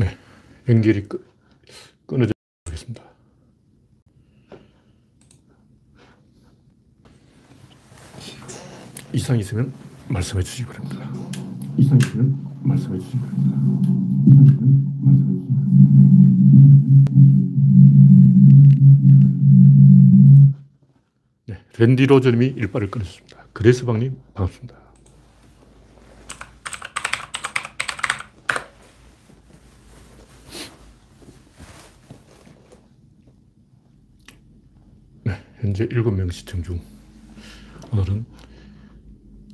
네. 연결이 끊, 끊어져 겠습니다 이상 있으면 말씀해 주시기 바랍니다. 이상 있으면 말씀해 주시기 바랍니다. 네. 랜디 로저님이 일발을 끊으셨습니다. 그레스방님, 반갑습니다. 현재 7명 시청 중. 오늘은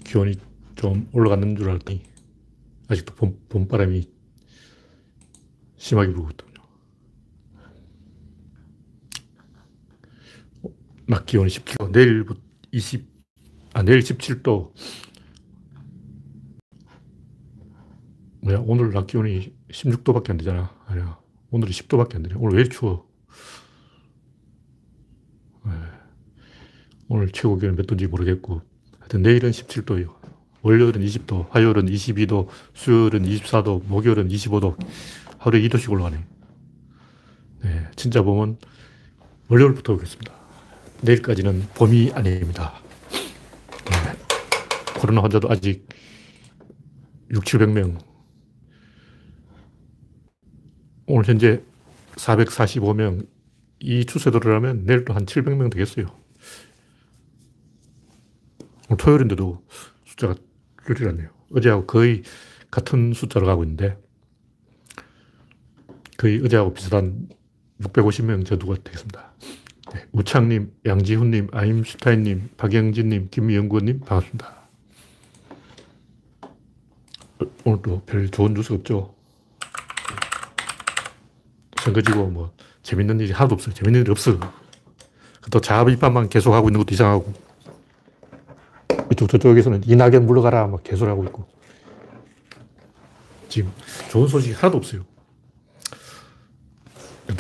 기온이 좀 올라가는 줄 알았더니 아직도 봄, 봄바람이 심하게 불고 있더군요. 낮 기온이 10도, 내일부터 20, 아, 내일 17도. 뭐야, 오늘 낮 기온이 16도밖에 안 되잖아. 아니야. 오늘이 10도밖에 안 되네. 오늘 왜 추워? 네. 오늘 최고 기온 몇 도인지 모르겠고, 하여튼 내일은 17도예요. 월요일은 20도, 화요일은 22도, 수요일은 24도, 목요일은 25도, 하루에 2도씩 올라가네. 네, 진짜 봄은 월요일부터 오겠습니다. 내일까지는 봄이 아닙니다. 네, 코로나 환자도 아직 6, 700명. 오늘 현재 445명. 이 추세대로라면 내일 또한 700명 되겠어요. 토요일인데도 숫자가 줄지 않네요. 어제하고 거의 같은 숫자로 가고 있는데 거의 어제하고 비슷한 650명 정도가 되겠습니다. 네, 우창님, 양지훈님, 아임슈타인님, 박영진님, 김영구님 반갑습니다. 오늘도 별 좋은 뉴스 없죠? 선거지고 뭐 재밌는 일이 하나도 없어요. 재밌는 일이 없어. 또 자아 비판만 계속하고 있는 것도 이상하고. 이쪽 저쪽에서는 이낙연 물러가라 막 개소리하고 있고 지금 좋은 소식이 하나도 없어요.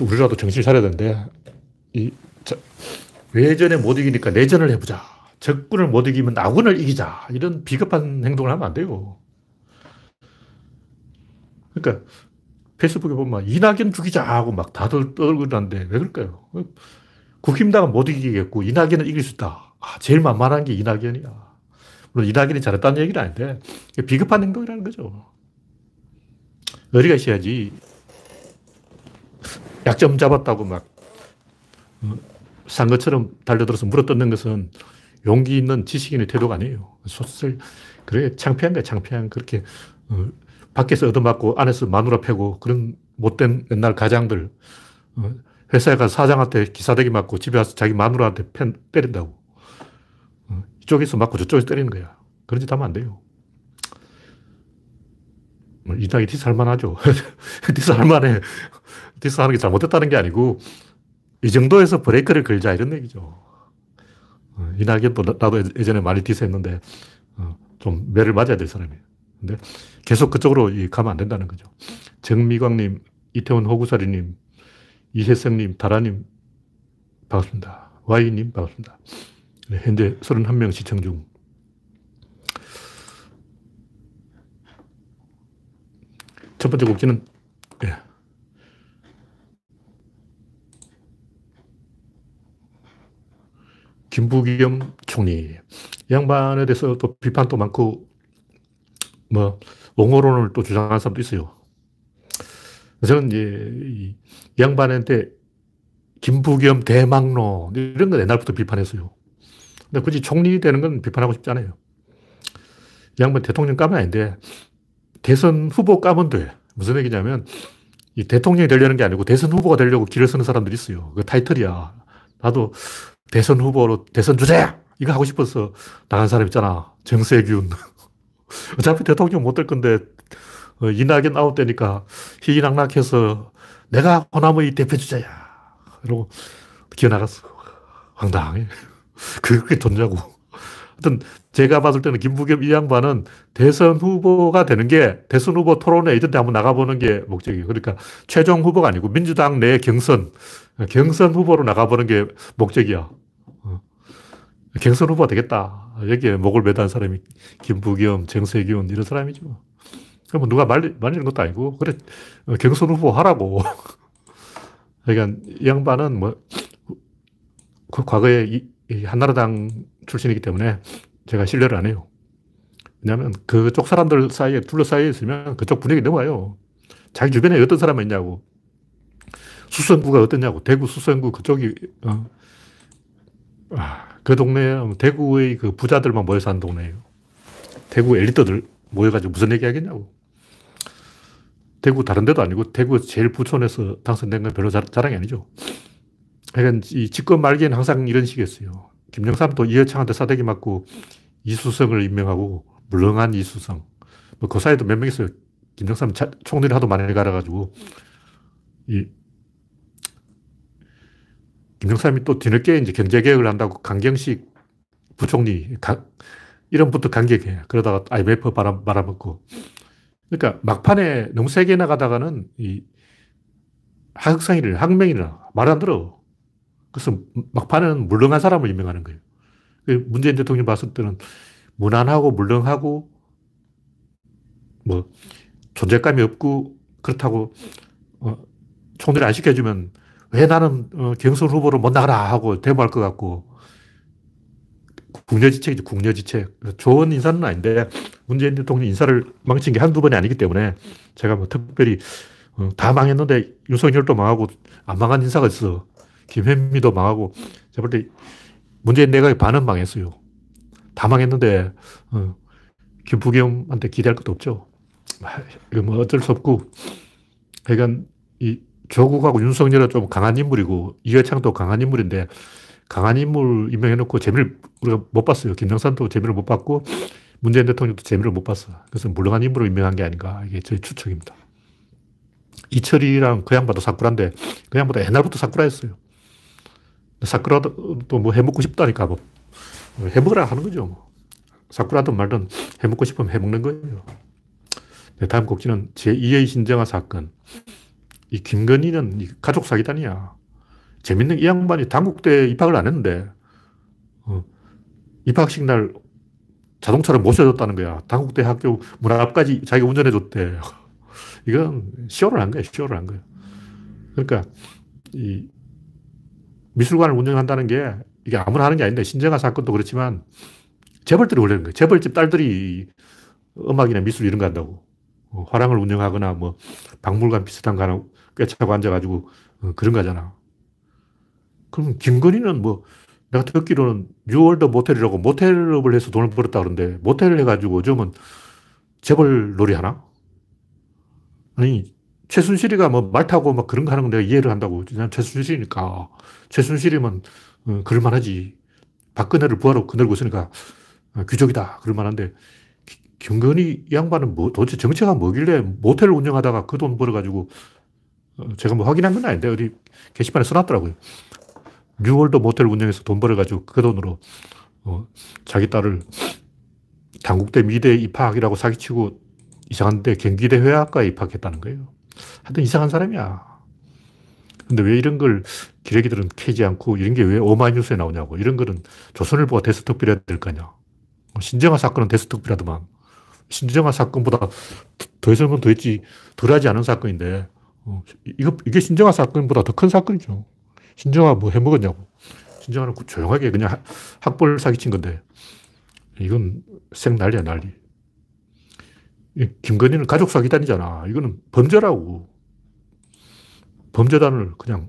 우리라도 정신을 차려야 되는데 이 자, 외전에 못 이기니까 내전을 해보자. 적군을 못 이기면 나군을 이기자. 이런 비겁한 행동을 하면 안 돼요. 그러니까 페이스북에 보면 이낙연 죽이자 하고 막 다들 떠들는데 왜 그럴까요? 국힘당은 못 이기겠고 이낙연은 이길 수 있다. 아, 제일 만만한 게 이낙연이야. 물론 이낙연이 잘했다는 얘기는 아닌데 비겁한 행동이라는 거죠. 의리가 있어야지. 약점 잡았다고 막 어, 산 것처럼 달려들어서 물어뜯는 것은 용기 있는 지식인의 태도가 아니에요. 소설 그래 창피한 거야 창피한 그렇게 어, 밖에서 얻어맞고 안에서 마누라 패고 그런 못된 옛날 가장들 어, 회사에 가서 사장한테 귀싸대기 맞고 집에 와서 자기 마누라한테 팬 때린다고. 이쪽에서 맞고 저쪽에서 때리는 거야. 그런 짓 하면 안 돼요. 뭐 이낙연 디스 할만하죠. 디스 할만해. 디스 하는 게 잘못됐다는 게 아니고, 이 정도에서 브레이크를 걸자, 이런 얘기죠. 어, 이낙연도 나도 예전에 많이 디스했는데, 어, 좀 매를 맞아야 될 사람이에요. 근데 계속 그쪽으로 가면 안 된다는 거죠. 정미광님, 이태원 호구사리님, 이혜성님, 다라님, 반갑습니다. 와이님, 반갑습니다. 네, 현재 31명 시청 중. 첫 번째 곡지는, 예. 김부겸 총리. 양반에 대해서 또 비판도 많고, 뭐, 옹호론을 또 주장하는 사람도 있어요. 저는 이제, 양반한테 김부겸 대망론, 이런 거 옛날부터 비판했어요. 근데 굳이 총리 되는 건 비판하고 싶지 않아요. 양반 대통령 까면 아닌데, 대선 후보 까면 돼. 무슨 얘기냐면, 이 대통령이 되려는 게 아니고 대선 후보가 되려고 길을 서는 사람들이 있어요. 그 타이틀이야. 나도 대선 후보로 대선 주제! 이거 하고 싶어서 나간 사람 있잖아. 정세균. 어차피 대통령 못 될 건데, 어, 이낙연 아웃되니까 희희낙낙해서 내가 호남의 대표주자야. 이러고 기어 나갔어. 황당해. 그게 존재하고. 하여튼 제가 봤을 때는 김부겸 이 양반은 대선 후보가 되는 게 대선 후보 토론회 이런 데 한번 나가보는 게 목적이에요. 그러니까 최종 후보가 아니고 민주당 내 경선, 경선 후보로 나가보는 게 목적이야. 어. 경선 후보가 되겠다. 여기에 목을 매단 사람이 김부겸, 정세균 이런 사람이죠. 그러면 누가 말리, 말리는 것도 아니고, 그래, 어, 경선 후보 하라고. 그러니까 이 양반은 뭐, 그 과거에 이, 이 한나라당 출신이기 때문에 제가 신뢰를 안 해요. 왜냐하면 그쪽 사람들 사이에 둘러싸여 있으면 그쪽 분위기 넘어요. 자기 주변에 어떤 사람이 있냐고. 수성구가 어떠냐고. 대구 수성구 그쪽이, 어. 아, 그 동네, 대구의 그 부자들만 모여 사는 동네예요. 대구 엘리트들 모여가지고 무슨 얘기 하겠냐고. 대구 다른 데도 아니고 대구 제일 부촌에서 당선된 건 별로 자, 자랑이 아니죠. 그러니까 이 집권 말기에는 항상 이런 식이었어요. 김영삼도 이해창한테 사대기 맞고 이수성을 임명하고 물렁한 이수성. 뭐 그 사이도 몇 명 있어요. 김정삼 총리를 하도 많이 갈아가지고 이 김정삼이 또 뒤늦게 이제 경제개혁을 한다고 강경식 부총리, 가, 이름부터 강경해. 그러다가 IMF 바람, 말아먹고. 그러니까 막판에 너무 세게 나가다가는 이 학생이를, 학명이나 말안 들어. 그래서 막판에는 물렁한 사람을 임명하는 거예요. 그 문재인 대통령 봤을 때는 무난하고 물렁하고 뭐 존재감이 없고 그렇다고 어, 총리를 안 시켜주면 왜 나는 어, 경선 후보로 못 나가라 하고 대모할 것 같고 국녀지책이죠, 국녀지책. 좋은 인사는 아닌데 문재인 대통령 인사를 망친 게 한두 번이 아니기 때문에 제가 뭐 특별히 어, 다 망했는데 윤석열도 망하고 안 망한 인사가 있어. 김현미도 망하고 제가 볼 때 문재인 내각의 반은 망했어요. 다 망했는데 어, 김부겸한테 기대할 것도 없죠. 이거 뭐 어쩔 수 없고 그러니까 이 조국하고 윤석열은 좀 강한 인물이고 이회창도 강한 인물인데 강한 인물 임명해놓고 재미를 우리가 못 봤어요. 김영삼도 재미를 못 봤고 문재인 대통령도 재미를 못 봤어. 그래서 물렁한 인물을 임명한 게 아닌가 이게 저희 추측입니다. 이철이랑 그 양반도 사쿠라인데 그 양반도 옛날부터 사쿠라였어요. 사쿠라도 뭐 해먹고 싶다니까 뭐 해먹으라 하는 거죠. 뭐. 사쿠라든 말든 해먹고 싶으면 해먹는 거예요. 네, 다음 곡지는 제2의 신정화 사건. 이 김건희는 가족 사기단이야. 재밌는 이 양반이 당국대 입학을 안 했는데, 어, 입학식 날 자동차를 모셔줬다는 거야. 당국대 학교 문 앞까지 자기가 운전해줬대. 이건 쇼를 한 거야, 쇼를 한 거야. 그러니까, 이 미술관을 운영한다는 게 이게 아무나 하는 게 아닌데, 신정화 사건도 그렇지만, 재벌들이 원래는. 재벌집 딸들이 음악이나 미술 이런 거 한다고. 어, 화랑을 운영하거나 뭐 박물관 비슷한 거 하나 꿰차고 앉아가지고 어, 그런 거잖아. 그럼 김건희는 뭐 내가 듣기로는 뉴월드 모텔이라고 모텔업을 해서 돈을 벌었다 그러는데 모텔을 해가지고 요즘은 재벌 놀이 하나? 아니 최순실이가 뭐 말 타고 막 그런 거 하는 건 내가 이해를 한다고. 그냥 최순실이니까. 최순실이면 어, 그럴만하지. 박근혜를 부하로 거늘고 있으니까 어, 귀족이다. 그럴만한데 김건희 양반은 뭐 도대체 정체가 뭐길래 모텔을 운영하다가 그 돈 벌어가지고 어, 제가 뭐 확인한 건 아닌데 어디 게시판에 써놨더라고요. 뉴월드 모텔 운영해서 돈 벌어가지고 그 돈으로 어, 자기 딸을 단국대 미대 입학이라고 사기치고 이상한데 경기대 회화학과에 입학했다는 거예요. 하여튼 이상한 사람이야. 근데 왜 이런 걸 기레기들은 캐지 않고 이런 게 왜 오마이뉴스에 나오냐고. 이런 거는 조선일보가 대서특필 해야 될 거 아냐. 신정아 사건은 대서특필하더만. 신정아 사건보다 더 있으면 더 있지, 덜 하지 않은 사건인데, 어, 이거, 이게 신정아 사건보다 더 큰 사건이죠. 신정아 뭐 해먹었냐고. 신정아는 조용하게 그냥 학벌 사기친 건데, 이건 생 난리야, 난리. 김건희는 가족 사기단이잖아. 이거는 범죄라고. 범죄단을 그냥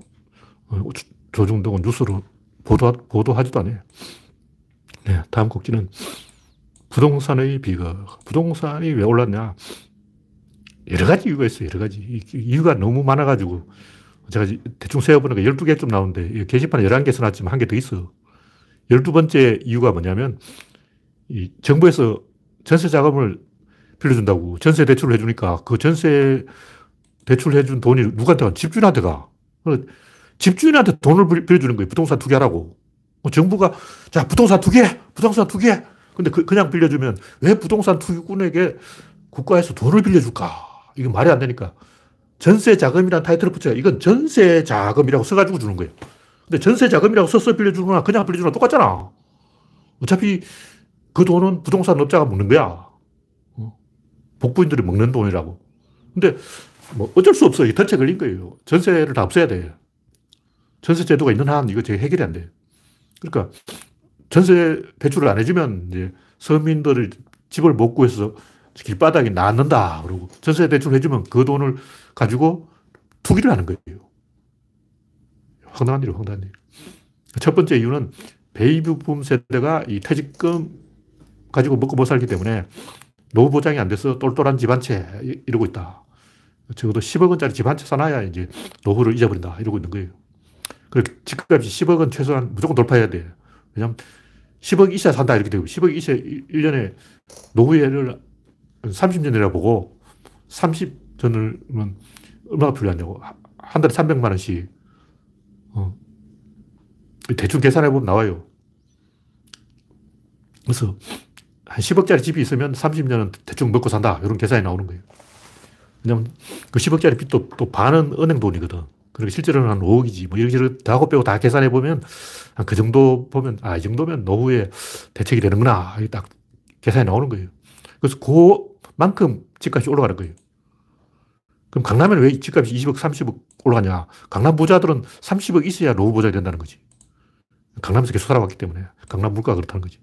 어, 조중동은 뉴스로 보도, 보도하지도 않아요. 네, 다음 곡지는 부동산의 비극. 부동산이 왜 올랐냐? 여러 가지 이유가 있어요. 여러 가지. 이유가 너무 많아가지고 제가 대충 세어보니까 12개쯤 나오는데 게시판에 11개 써놨지만 한 개 더 있어. 12번째 이유가 뭐냐면 이 정부에서 전세 자금을 빌려준다고 전세 대출을 해주니까 그 전세 대출해준 돈이 누구한테 가? 집주인한테 가. 집주인한테 돈을 빌려주는 거예요. 부동산 두개 하라고. 뭐 정부가 자 부동산 두 개, 부동산 두 개. 근데 그, 냥 빌려주면 왜 부동산 투기꾼에게 국가에서 돈을 빌려줄까? 이게 말이 안 되니까. 전세 자금이란 타이틀을 붙여요. 이건 전세 자금이라고 써가지고 주는 거예요. 근데 전세 자금이라고 써서 빌려주거나 그냥 빌려주거나 똑같잖아. 어차피 그 돈은 부동산 업자가 묻는 거야. 어? 복부인들이 먹는 돈이라고. 근데 뭐 어쩔 수 없어. 이 덫에 걸린 거예요. 전세를 다 없애야 돼. 전세 제도가 있는 한 이거 제 해결이 안 돼. 그러니까 전세 대출을 안 해주면 이제 서민들을 집을 못 구해서 길바닥에 낳는다. 그러고 전세 대출 해주면 그 돈을 가지고 투기를 하는 거예요. 황당한 일이에요, 황당한 일. 첫 번째 이유는 베이비붐 세대가 이 퇴직금 가지고 먹고 못 살기 때문에 노후 보장이 안 돼서 똘똘한 집 한 채 이러고 있다. 적어도 10억 원짜리 집 한 채 사놔야 이제 노후를 잊어버린다. 이러고 있는 거예요. 그리고 집값이 10억 원 최소한 무조건 돌파해야 돼. 왜냐면 10억 이下산다 이렇게 되고 10억 이하 1년에 노후에를 30년이라 보고 30전을 얼마나 필요하냐고. 한 달에 300만 원씩. 어. 대충 계산해보면 나와요. 그래서 한 10억짜리 집이 있으면 30년은 대충 먹고 산다. 이런 계산이 나오는 거예요. 왜냐면 그 10억짜리 빚도 또 반은 은행 돈이거든. 그리고 실제로는 한 5억이지. 뭐 이렇게 다하고 빼고 다 계산해 보면 한 그 정도 보면, 아, 이 정도면 노후에 대책이 되는구나. 딱 계산이 나오는 거예요. 그래서 그만큼 집값이 올라가는 거예요. 그럼 강남에는 왜 집값이 20억, 30억 올라가냐? 강남 부자들은 30억 있어야 노후 보장이 된다는 거지. 강남에서 계속 살아왔기 때문에. 강남 물가가 그렇다는 거지.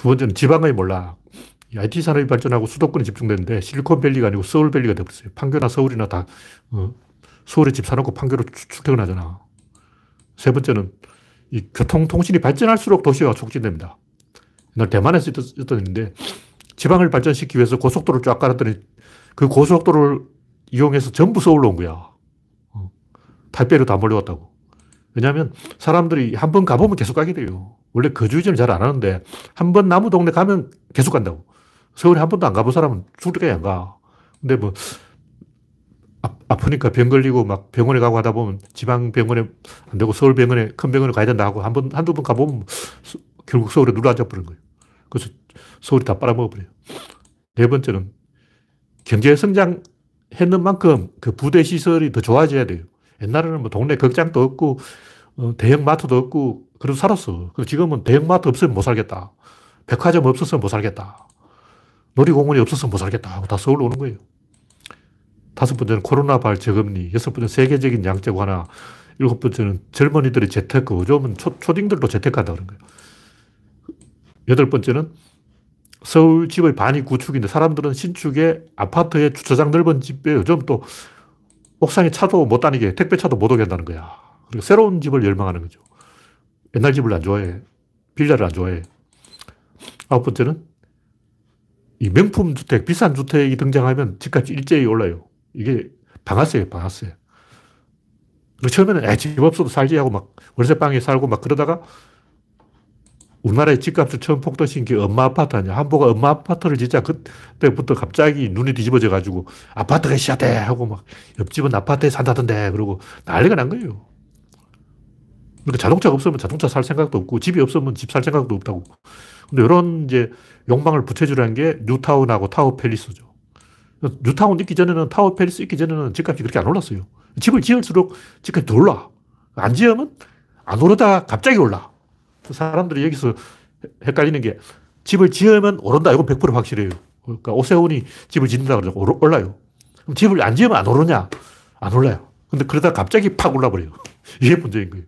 두 번째는 지방의 몰락. IT 산업이 발전하고 수도권에 집중되는데 실리콘밸리가 아니고 서울밸리가 되어버렸어요. 판교나 서울이나 다 어, 서울에 집 사놓고 판교로 출퇴근하잖아. 세 번째는 이 교통통신이 발전할수록 도시가 촉진됩니다. 옛날 대만에서 있던 일인데 지방을 발전시키기 위해서 고속도로를 쫙 깔았더니 그 고속도로를 이용해서 전부 서울로 온 거야. 어, 탈배로 다 몰려왔다고. 왜냐하면 사람들이 한 번 가보면 계속 가게 돼요. 원래 거주 이전을 잘안 하는데 한번 나무 동네 가면 계속 간다고. 서울에 한 번도 안 가본 사람은 죽을 때까지 안 가. 근데 뭐 아, 프니까 병 걸리고 막 병원에 가고 하다 보면 지방 병원에 안 되고 서울 병원에 큰 병원에 가야 된다 하고 한 번, 한두 번 가보면 결국 서울에 눌러 앉아 버린 거예요. 그래서 서울이 다 빨아먹어 버려요. 네 번째는 경제 성장 했는 만큼 그 부대 시설이 더 좋아져야 돼요. 옛날에는 뭐 동네 극장도 없고 어, 대형 마트도 없고 그래도 살았어. 지금은 대형 마트 없으면 못 살겠다. 백화점 없었으면 못 살겠다. 놀이공원이 없었으면 못 살겠다 하고 다 서울로 오는 거예요. 다섯 번째는 코로나 발 저금리. 여섯 번째는 세계적인 양적 완화. 일곱 번째는 젊은이들의 재테크. 요즘은 초, 초딩들도 재테크한다 그런 거예요. 여덟 번째는 서울 집의 반이 구축인데 사람들은 신축에 아파트에 주차장 넓은 집에 요즘 또 옥상에 차도 못 다니게 택배차도 못 오게 한다는 거야. 그리고 새로운 집을 열망하는 거죠. 옛날 집을 안 좋아해. 빌라를 안 좋아해. 아홉 번째는 이 명품 주택, 비싼 주택이 등장하면 집값이 일제히 올라요. 이게 방아쇠예요, 방아쇠. 처음에는 에, 집 없어도 살지 하고 막 월세방에 살고 막 그러다가 우리나라의 집값을 처음 폭등시킨 게 은마 아파트 아니야. 한보가 은마 아파트를 진짜 그때부터 갑자기 눈이 뒤집어져 가지고 아파트가 있어야 돼 하고 막 옆집은 아파트에 산다던데 그러고 난리가 난 거예요. 그러니까 자동차가 없으면 자동차 살 생각도 없고 집이 없으면 집 살 생각도 없다고. 근데 이런 이제 욕망을 부채질하는 게 뉴타운하고 타워 팰리스죠. 뉴타운 있기 전에는 타워 팰리스 있기 전에는 집값이 그렇게 안 올랐어요. 집을 지을수록 집값이 더 올라. 안 지으면 안 오르다 갑자기 올라. 사람들이 여기서 헷갈리는 게 집을 지으면 오른다. 이건 100% 확실해요. 그러니까 오세훈이 집을 짓는다 그러죠. 올라요. 그럼 집을 안 지으면 안 오르냐? 안 올라요. 근데 그러다 갑자기 팍 올라버려요. 이게 문제인 거예요.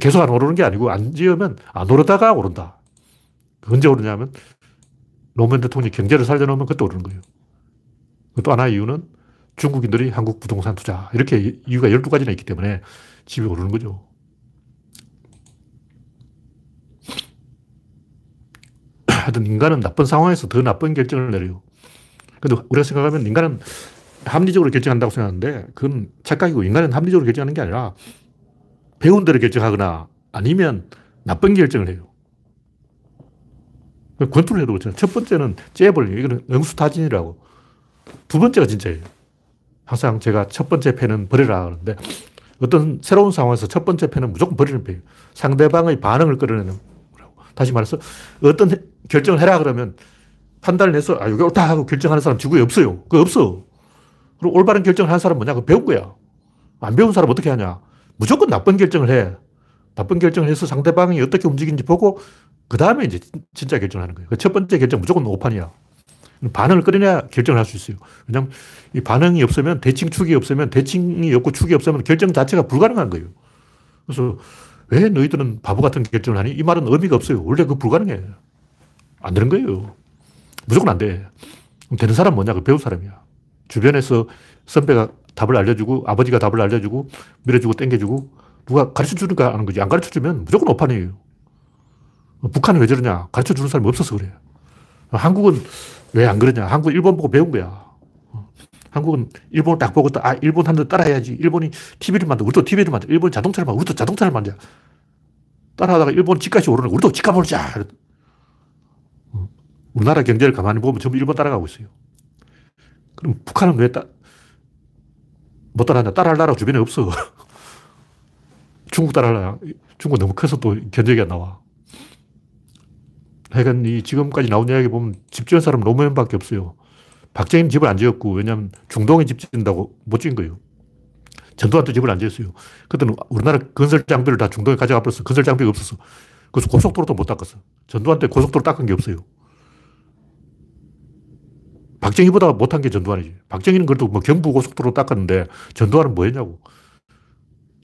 계속 안 오르는 게 아니고 안 지으면 안 오르다가 오른다. 언제 오르냐면 노무현 대통령이 경제를 살려놓으면 그때 오르는 거예요. 또 하나 이유는 중국인들이 한국 부동산 투자. 이렇게 이유가 12가지나 있기 때문에 집이 오르는 거죠. 하여튼 인간은 나쁜 상황에서 더 나쁜 결정을 내려요. 근데 우리가 생각하면 인간은 합리적으로 결정한다고 생각하는데 그건 착각이고 인간은 합리적으로 결정하는 게 아니라 배운 대로 결정하거나 아니면 나쁜 결정을 해요. 권투를 해도 그렇잖아요. 첫 번째는 잽을, 이거는 응수타진이라고. 두 번째가 진짜예요. 항상 제가 첫 번째 패는 버리라 하는데 어떤 새로운 상황에서 첫 번째 패는 무조건 버리는 패예요. 상대방의 반응을 끌어내는 거라고. 다시 말해서 어떤 결정을 해라 그러면 판단을 해서 아, 이게 옳다 하고 결정하는 사람 지구에 없어요. 그거 없어. 그리고 올바른 결정을 하는 사람은 뭐냐? 그 배운 거야. 안 배운 사람 어떻게 하냐? 무조건 나쁜 결정을 해. 나쁜 결정을 해서 상대방이 어떻게 움직이는지 보고 그 다음에 이제 진짜 결정하는 거예요. 그 첫 번째 결정 무조건 오판이야. 반응을 끌어내야 결정을 할 수 있어요. 왜냐하면 이 반응이 없으면 대칭 축이 없으면 대칭이 없고 축이 없으면 결정 자체가 불가능한 거예요. 그래서 왜 너희들은 바보 같은 결정을 하니? 이 말은 의미가 없어요. 원래 그 불가능해. 안 되는 거예요. 무조건 안 돼. 되는 사람 뭐냐? 그 배운 사람이야. 주변에서 선배가 답을 알려주고 아버지가 답을 알려주고 밀어주고 땡겨주고 누가 가르쳐 주니까 하는 거지. 안 가르쳐 주면 무조건 오판이에요. 북한은 왜 저러냐? 가르쳐 주는 사람이 없어서 그래요. 한국은 왜 안 그러냐? 한국 일본 보고 배운 거야. 한국은 일본을 딱 보고 아, 일본 한대 따라해야지. 일본이 TV를 만들고, 우리도 TV를 만들고, 일본 자동차를 만들고, 우리도 자동차를 만들자. 따라하다가 일본 집값이 오르는 우리도 집값 오르자. 우리나라 경제를 가만히 보면 전부 일본 따라가고 있어요. 그럼 북한은 왜 따, 못 따라하냐? 따라할 나라가 주변에 없어. 중국 따라하냐? 중국 너무 커서 또 견적이 안 나와. 하여간 이 지금까지 나온 이야기 보면 집 지은 사람 노무현밖에 없어요. 박정희는 집을 안 지었고, 왜냐하면 중동에 집 짓는다고 못 지은 거예요. 전두환도 집을 안 지었어요. 그때는 우리나라 건설 장비를 다 중동에 가져가 버렸어. 건설 장비가 없었어. 그래서 고속도로도 못 닦았어. 전두환 때 고속도로 닦은 게 없어요. 박정희보다 못한 게 전두환이지. 박정희는 그래도 뭐 경부 고속도로 닦았는데 전두환은 뭐 했냐고.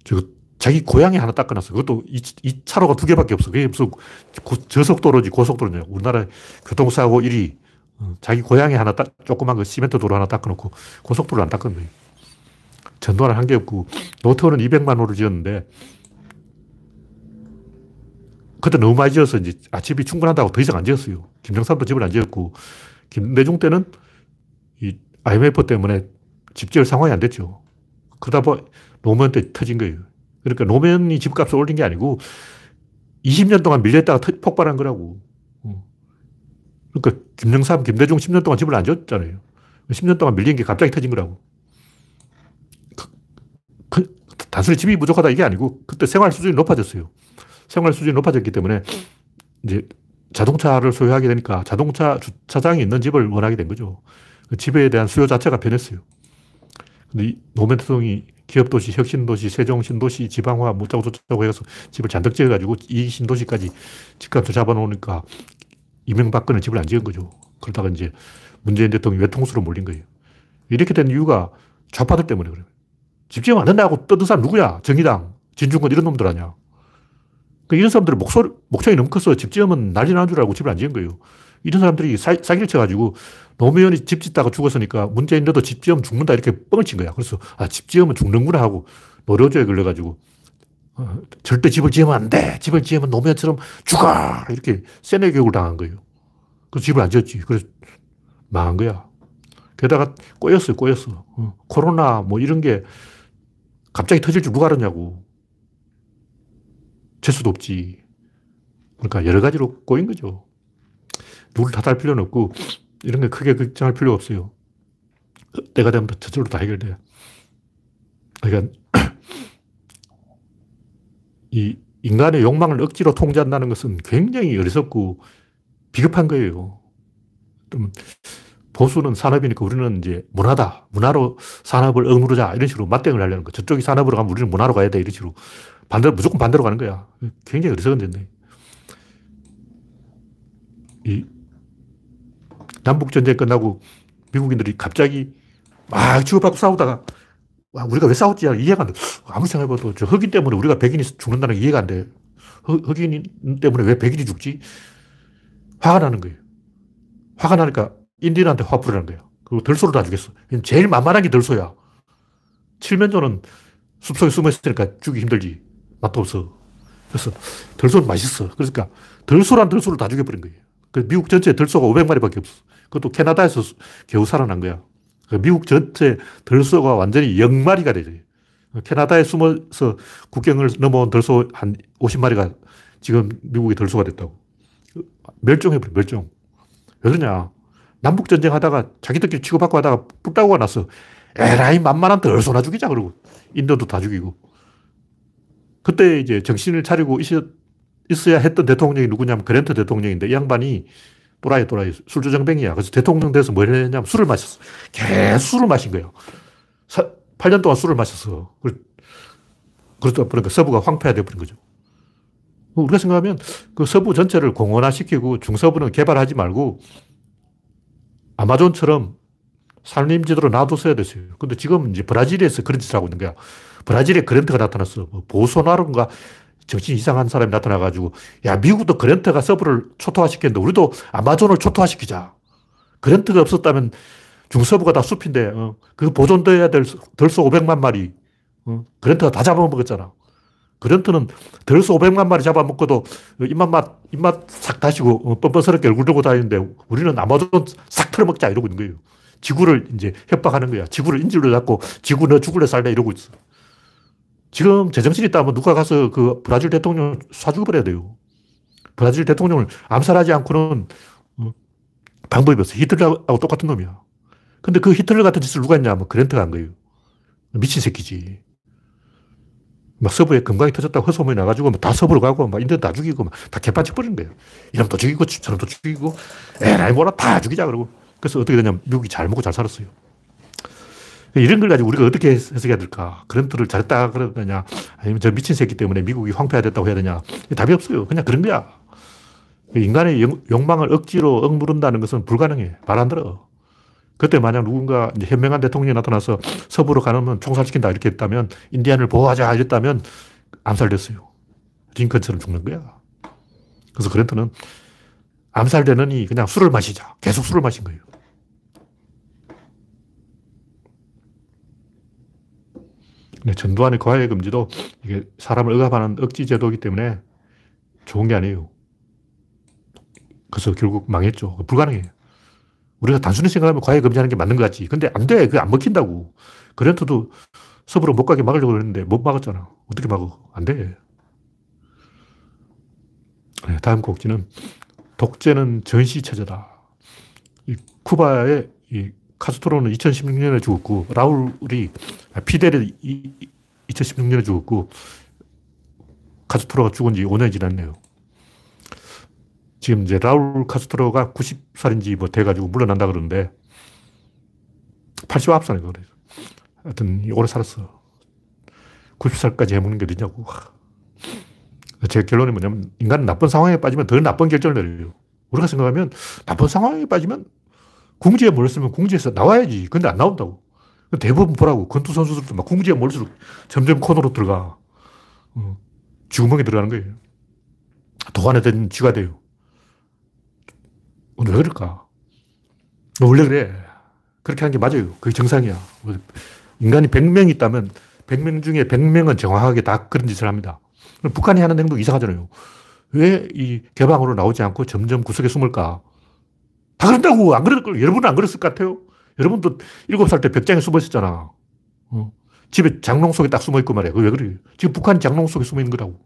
저 자기 고향에 하나 닦아놨어. 그것도 이, 이 차로가 두 개밖에 없어. 그게 무슨 고, 저속도로지 고속도로냐. 우리나라 교통사고 1위. 어, 자기 고향에 하나 딱, 조그만 그 시멘트 도로 하나 닦아놓고 고속도로를 안 거예요. 전두환은 한 게 없고 노태우는 200만 호를 지었는데 그때 너무 많이 지어서 이제 아, 집이 충분하다고 더 이상 안 지었어요. 김정삼도 집을 안 지었고 김대중 때는 이 IMF 때문에 집 지을 상황이 안 됐죠. 그러다 보 노무현 때 터진 거예요. 그러니까 노무현이 집값을 올린 게 아니고 20년 동안 밀렸다가 폭발한 거라고. 어. 그러니까 김영삼, 김대중 10년 동안 집을 안 지었잖아요. 10년 동안 밀린 게 갑자기 터진 거라고. 그, 그, 단순히 집이 부족하다 이게 아니고 그때 생활 수준이 높아졌어요. 생활 수준이 높아졌기 때문에 이제 자동차를 소유하게 되니까 자동차 주차장이 있는 집을 원하게 된 거죠. 그 집에 대한 수요 자체가 변했어요. 근데 노무현 대통령이 기업도시, 혁신도시, 세종신도시, 지방화, 못자고저쩌고 해서 집을 잔뜩 지어가지고 이 신도시까지 집값을 잡아놓으니까 이명박근은 집을 안 지은 거죠. 그러다가 이제 문재인 대통령이 외통수로 몰린 거예요. 이렇게 된 이유가 좌파들 때문에 그래요. 집 지으면 안 된다고 떠든 사람 누구야? 정의당, 진중권 이런 놈들 아니야. 그 이런 사람들은 목소리, 목청이 너무 커서 집 지으면 난리 나는 줄 알고 집을 안 지은 거예요. 이런 사람들이 사, 사기를 쳐가지고 노무현이 집 짓다가 죽었으니까 문재인 너도 집 지으면 죽는다 이렇게 뻥을 친 거야. 그래서 아, 집 지으면 죽는구나 하고 노려줘에 걸려가지고 어, 절대 집을 지으면 안 돼. 집을 지으면 노무현처럼 죽어. 이렇게 세뇌 교육을 당한 거예요. 그래서 집을 안 지었지. 그래서 망한 거야. 게다가 꼬였어요, 꼬였어. 어, 코로나 뭐 이런 게 갑자기 터질 줄 누가 알았냐고. 재수도 없지. 그러니까 여러 가지로 꼬인 거죠. 누굴 탓할 필요는 없고, 이런 게 크게 걱정할 필요 없어요. 때가 되면 저절로 다 해결돼요. 그러니까, 이 인간의 욕망을 억지로 통제한다는 것은 굉장히 어리석고 비겁한 거예요. 보수는 산업이니까 우리는 이제 문화다. 문화로 산업을 억누르자. 이런 식으로 맞대응을 하려는 거. 저쪽이 산업으로 가면 우리는 문화로 가야 돼. 이런 식으로. 반대로, 무조건 반대로 가는 거야. 굉장히 어리석은 데인데. 이 남북전쟁 끝나고 미국인들이 갑자기 막 치고받고 싸우다가 와, 우리가 왜 싸웠지? 이해가 안 돼. 아무 생각해봐도 저 흑인 때문에 우리가 백인이 죽는다는 게 이해가 안 돼. 흑, 인 때문에 왜 백인이 죽지? 화가 나는 거예요. 화가 나니까 인디언한테 화풀이라는 거예요. 그리고 덜소를 다 죽였어. 제일 만만한 게 덜소야. 칠면조는 숲속에 숨어 있으니까 죽기 힘들지. 맛도 없어. 그래서 덜소는 맛있어. 그러니까 덜소란 덜소를 다 죽여버린 거예요. 그 미국 전체에 덜소가 500마리밖에 없어. 그것도 캐나다에서 겨우 살아난 거야. 그 미국 전체 덜소가 완전히 0마리가 되죠. 캐나다에 숨어서 국경을 넘어온 덜소 한 50마리가 지금 미국의 덜소가 됐다고. 멸종해버려, 멸종. 왜 그러냐. 남북전쟁 하다가 자기들끼리 치고받고 하다가 뿔따구가 났어. 에라이, 만만한 덜소나 죽이자. 그러고. 인도도 다 죽이고. 그때 이제 정신을 차리고 있었, 있어야 했던 대통령이 누구냐면 그랜트 대통령인데 이 양반이 또라이 또라이 술주정뱅이야. 그래서 대통령 돼서 뭘 했냐면 술을 마셨어. 계속 술을 마신 거예요. 8년 동안 술을 마셨어. 그러다 보니까 서부가 황폐화되어 버린 거죠. 우리가 생각하면 그 서부 전체를 공원화시키고 중서부는 개발하지 말고 아마존처럼 산림지도로 놔뒀어야 됐어요. 근데 지금 이제 브라질에서 그런 짓을 하고 있는 거야. 브라질에 그랜트가 나타났어. 뭐 보소나로인가 정신 이상한 사람이 나타나가지고, 야, 미국도 그랜트가 서브를 초토화시켰는데, 우리도 아마존을 초토화시키자. 그랜트가 없었다면 중서부가 다 숲인데, 어, 그 보존돼야 될 덜소 500만 마리, 어, 그랜트가 다 잡아먹었잖아. 그랜트는 덜소 500만 마리 잡아먹고도 입맛, 입맛 싹 다시고 어, 뻔뻔스럽게 얼굴 들고 다니는데 우리는 아마존 싹 털어먹자 이러고 있는 거예요. 지구를 이제 협박하는 거야. 지구를 인질로 잡고 지구 너 죽을래 살래 이러고 있어. 지금 제정신이 있다면 누가 가서 그 브라질 대통령 쏴 죽어버려야 돼요. 브라질 대통령을 암살하지 않고는 어, 방법이 없어. 히틀러하고 똑같은 놈이야. 근데 그 히틀러 같은 짓을 누가 했냐면 그랜트가 한 거예요. 미친 새끼지. 막 서부에 금광이 터졌다고 허소문이 나가지고 다 서부로 가고 막 인들 다 죽이고 막 다 개판치 버리는 거예요. 이놈도 죽이고 저놈도 죽이고 에라이 뭐라 다 죽이자 그러고 그래서 어떻게 되냐면 미국이 잘 먹고 잘 살았어요. 이런 걸 가지고 우리가 어떻게 해석해야 될까? 그런트를 잘했다 그러느냐? 아니면 저 미친 새끼 때문에 미국이 황폐화됐다고 해야 되냐? 답이 없어요. 그냥 그런 거야. 인간의 욕망을 억지로 억누른다는 것은 불가능해. 말 안 들어. 그때 만약 누군가 현명한 대통령이 나타나서 서부로 가면 총살시킨다 이렇게 했다면 인디안을 보호하자 이랬다면 암살됐어요. 링컨처럼 죽는 거야. 그래서 그랜트는 암살되느니 그냥 술을 마시자. 계속 술을 마신 거예요. 네, 전두환의 과외 금지도 이게 사람을 억압하는 억지 제도이기 때문에 좋은 게 아니에요. 그래서 결국 망했죠. 불가능해요. 우리가 단순히 생각하면 과외 금지하는 게 맞는 것 같지. 근데 안 돼. 그게 안 먹힌다고. 그랜트도 서부로 못 가게 막으려고 했는데 못 막았잖아. 어떻게 막어? 안 돼. 네, 다음 곡지는 독재는 전시체제다. 이 쿠바의 이 카스트로는 2016년에 죽었고, 라울이, 아, 피델이 2016년에 죽었고, 카스트로가 죽은 지 5년이 지났네요. 지금 이제 라울 카스트로가 90살인지 뭐 돼가지고 물러난다 그러는데, 89살인가 그래요. 하여튼, 오래 살았어. 90살까지 해먹는 게 어디냐고. 제 결론이 뭐냐면, 인간은 나쁜 상황에 빠지면 더 나쁜 결정을 내려요. 우리가 생각하면, 나쁜 상황에 빠지면 궁지에 몰렸으면 궁지에서 나와야지. 근데 안 나온다고. 대부분 보라고. 권투 선수들도 막 궁지에 몰릴수록 점점 코너로 들어가. 어, 쥐구멍에 들어가는 거예요. 도안에 된 쥐가 돼요. 왜 그럴까? 원래 그래. 그렇게 하는 게 맞아요. 그게 정상이야. 인간이 100명 있다면 100명 중에 100명은 정확하게 다 그런 짓을 합니다. 북한이 하는 행동 이상하잖아요. 왜 이 개방으로 나오지 않고 점점 구석에 숨을까? 다 그런다고. 안 그럴 걸. 여러분은 안 그랬을 것 같아요. 여러분도 일곱 살 때 벽장에 숨어 있었잖아. 어. 집에 장롱 속에 딱 숨어 있고 말이야. 왜 그래? 지금 북한이 장롱 속에 숨어 있는 거라고.